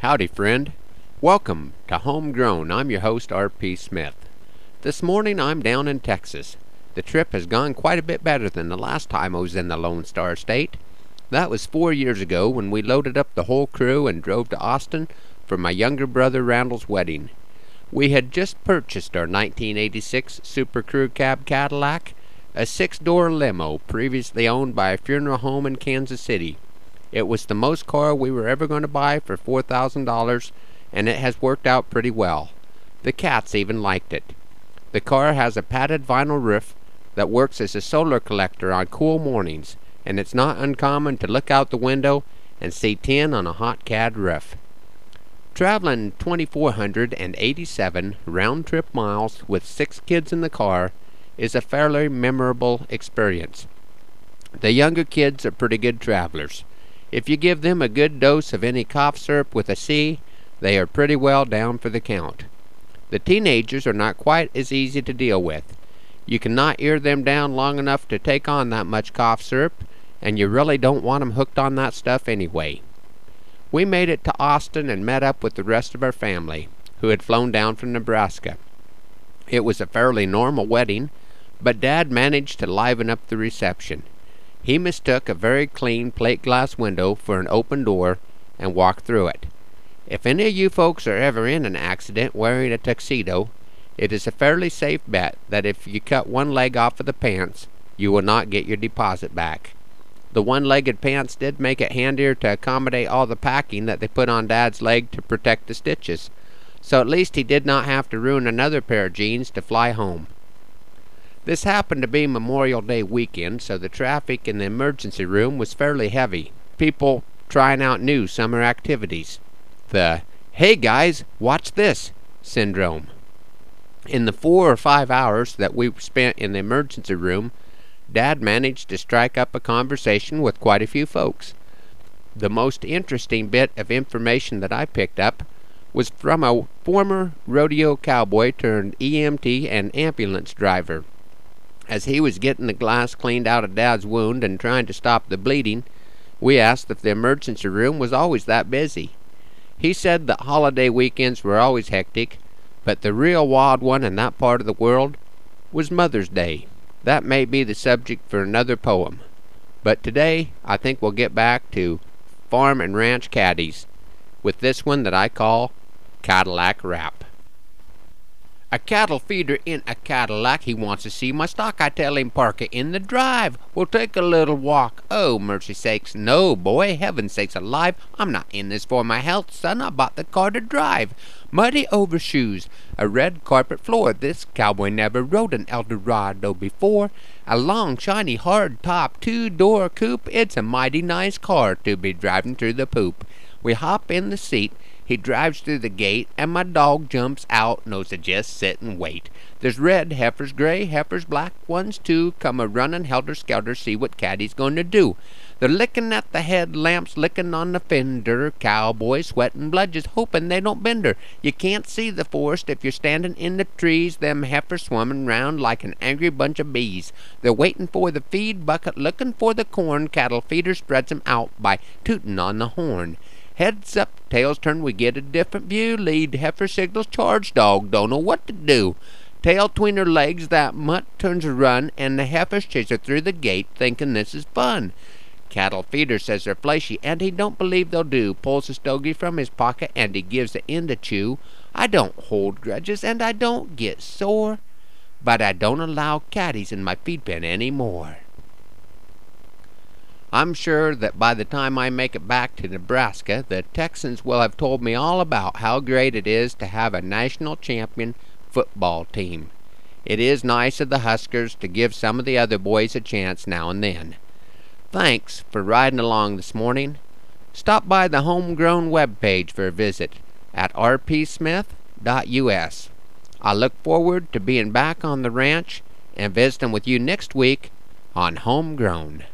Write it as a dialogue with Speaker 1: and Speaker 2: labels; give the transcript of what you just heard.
Speaker 1: Howdy, friend. Welcome to Homegrown. I'm your host, R.P. Smith. This morning I'm down in Texas. The trip has gone quite a bit better than the last time I was in the Lone Star State. That was four years ago when we loaded up the whole crew and drove to Austin for my younger brother Randall's wedding. We had just purchased our 1986 Super Crew Cab Cadillac, a six door limo previously owned by a funeral home in Kansas City. It was the most car we were ever going to buy for $4,000, and it has worked out pretty well. The cats even liked it. The car has a padded vinyl roof that works as a solar collector on cool mornings, and it's not uncommon to look out the window and see tin on a hot cad roof. Traveling 2,487 round trip miles with six kids in the car is a fairly memorable experience. The younger kids are pretty good travelers. If you give them a good dose of any cough syrup with a C, they are pretty well down for the count. The teenagers are not quite as easy to deal with. You cannot ear them down long enough to take on that much cough syrup, and you really don't want 'em hooked on that stuff anyway. We made it to Austin and met up with the rest of our family, who had flown down from Nebraska. It was a fairly normal wedding, but Dad managed to liven up the reception. He mistook a very clean plate glass window for an open door and walked through it. If any of you folks are ever in an accident wearing a tuxedo, it is a fairly safe bet that if you cut one leg off of the pants, you will not get your deposit back. The one legged pants did make it handier to accommodate all the packing that they put on Dad's leg to protect the stitches, so at least he did not have to ruin another pair of jeans to fly home. This happened to be Memorial Day weekend, so the traffic in the emergency room was fairly heavy. People trying out new summer activities. The hey guys, watch this syndrome. In the four or five hours that we spent in the emergency room, Dad managed to strike up a conversation with quite a few folks. The most interesting bit of information that I picked up was from a former rodeo cowboy turned EMT and ambulance driver. As he was getting the glass cleaned out of Dad's wound and trying to stop the bleeding, we asked if the emergency room was always that busy. He said that holiday weekends were always hectic, but the real wild one in that part of the world was Mother's Day. That may be the subject for another poem. But today I think we'll get back to farm and ranch caddies with this one that I call Cadillac Rap. A cattle feeder in a Cadillac, he wants to see my stock. I tell him park it in the drive. We'll take a little walk. Oh, mercy sakes, no, boy, heaven sakes alive. I'm not in this for my health, son. I bought the car to drive. Muddy overshoes, a red carpet floor. This cowboy never rode an Eldorado before. A long, shiny, hard top, two door coupe. It's a mighty nice car to be driving through the poop. We hop in the seat. He drives through the gate, and my dog jumps out, knows to just sit and wait. There's red heifers, gray heifers, black ones too, come a runnin' helter skelter, see what Caddy's going to do. They're lickin' at the headlamps, lickin' on the fender, cowboys sweatin' just hopin' they don't bend her. You can't see the forest if you're standin' in the trees, them heifers swummin' round like an angry bunch of bees. They're waitin' for the feed bucket, lookin' for the corn, cattle feeder spreads 'em out by tootin' on the horn. Heads up, tails turn, we get a different view. Lead heifer signals, charge dog, don't know what to do. Tail tween her legs, that mutt turns a run, and the heifers chase her through the gate, thinking this is fun. Cattle feeder says they're fleshy, and he don't believe they'll do. Pulls a stogie from his pocket, and he gives the end a chew. I don't hold grudges, and I don't get sore, but I don't allow caddies in my feed pen any more. I'm sure that by the time I make it back to Nebraska, the Texans will have told me all about how great it is to have a national champion football team. It is nice of the Huskers to give some of the other boys a chance now and then. Thanks for riding along this morning. Stop by the homegrown web page for a visit at rpsmith.us. I look forward to being back on the ranch and visiting with you next week on Homegrown.